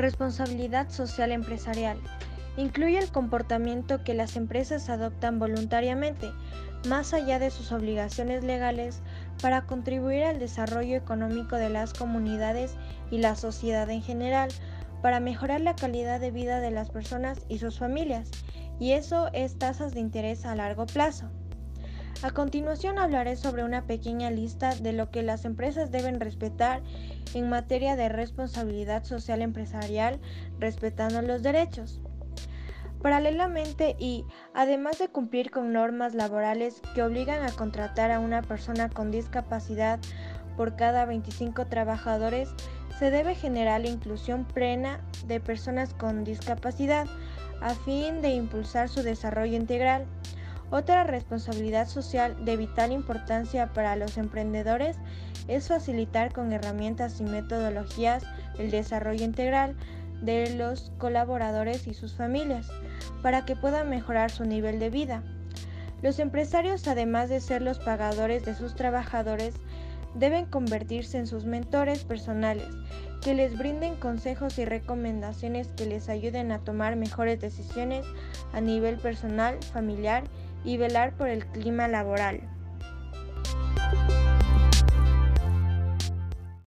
Responsabilidad social empresarial. Incluye el comportamiento que las empresas adoptan voluntariamente, más allá de sus obligaciones legales, para contribuir al desarrollo económico de las comunidades y la sociedad en general, para mejorar la calidad de vida de las personas y sus familias, y eso es tasas de interés a largo plazo. A continuación hablaré sobre una pequeña lista de lo que las empresas deben respetar en materia de responsabilidad social empresarial, respetando los derechos. Paralelamente y, además de cumplir con normas laborales que obligan a contratar a una persona con discapacidad por cada 25 trabajadores, se debe generar la inclusión plena de personas con discapacidad a fin de impulsar su desarrollo integral. Otra responsabilidad social de vital importancia para los emprendedores es facilitar con herramientas y metodologías el desarrollo integral de los colaboradores y sus familias para que puedan mejorar su nivel de vida. Los empresarios, además de ser los pagadores de sus trabajadores, deben convertirse en sus mentores personales, que les brinden consejos y recomendaciones que les ayuden a tomar mejores decisiones a nivel personal, familiar y velar por el clima laboral.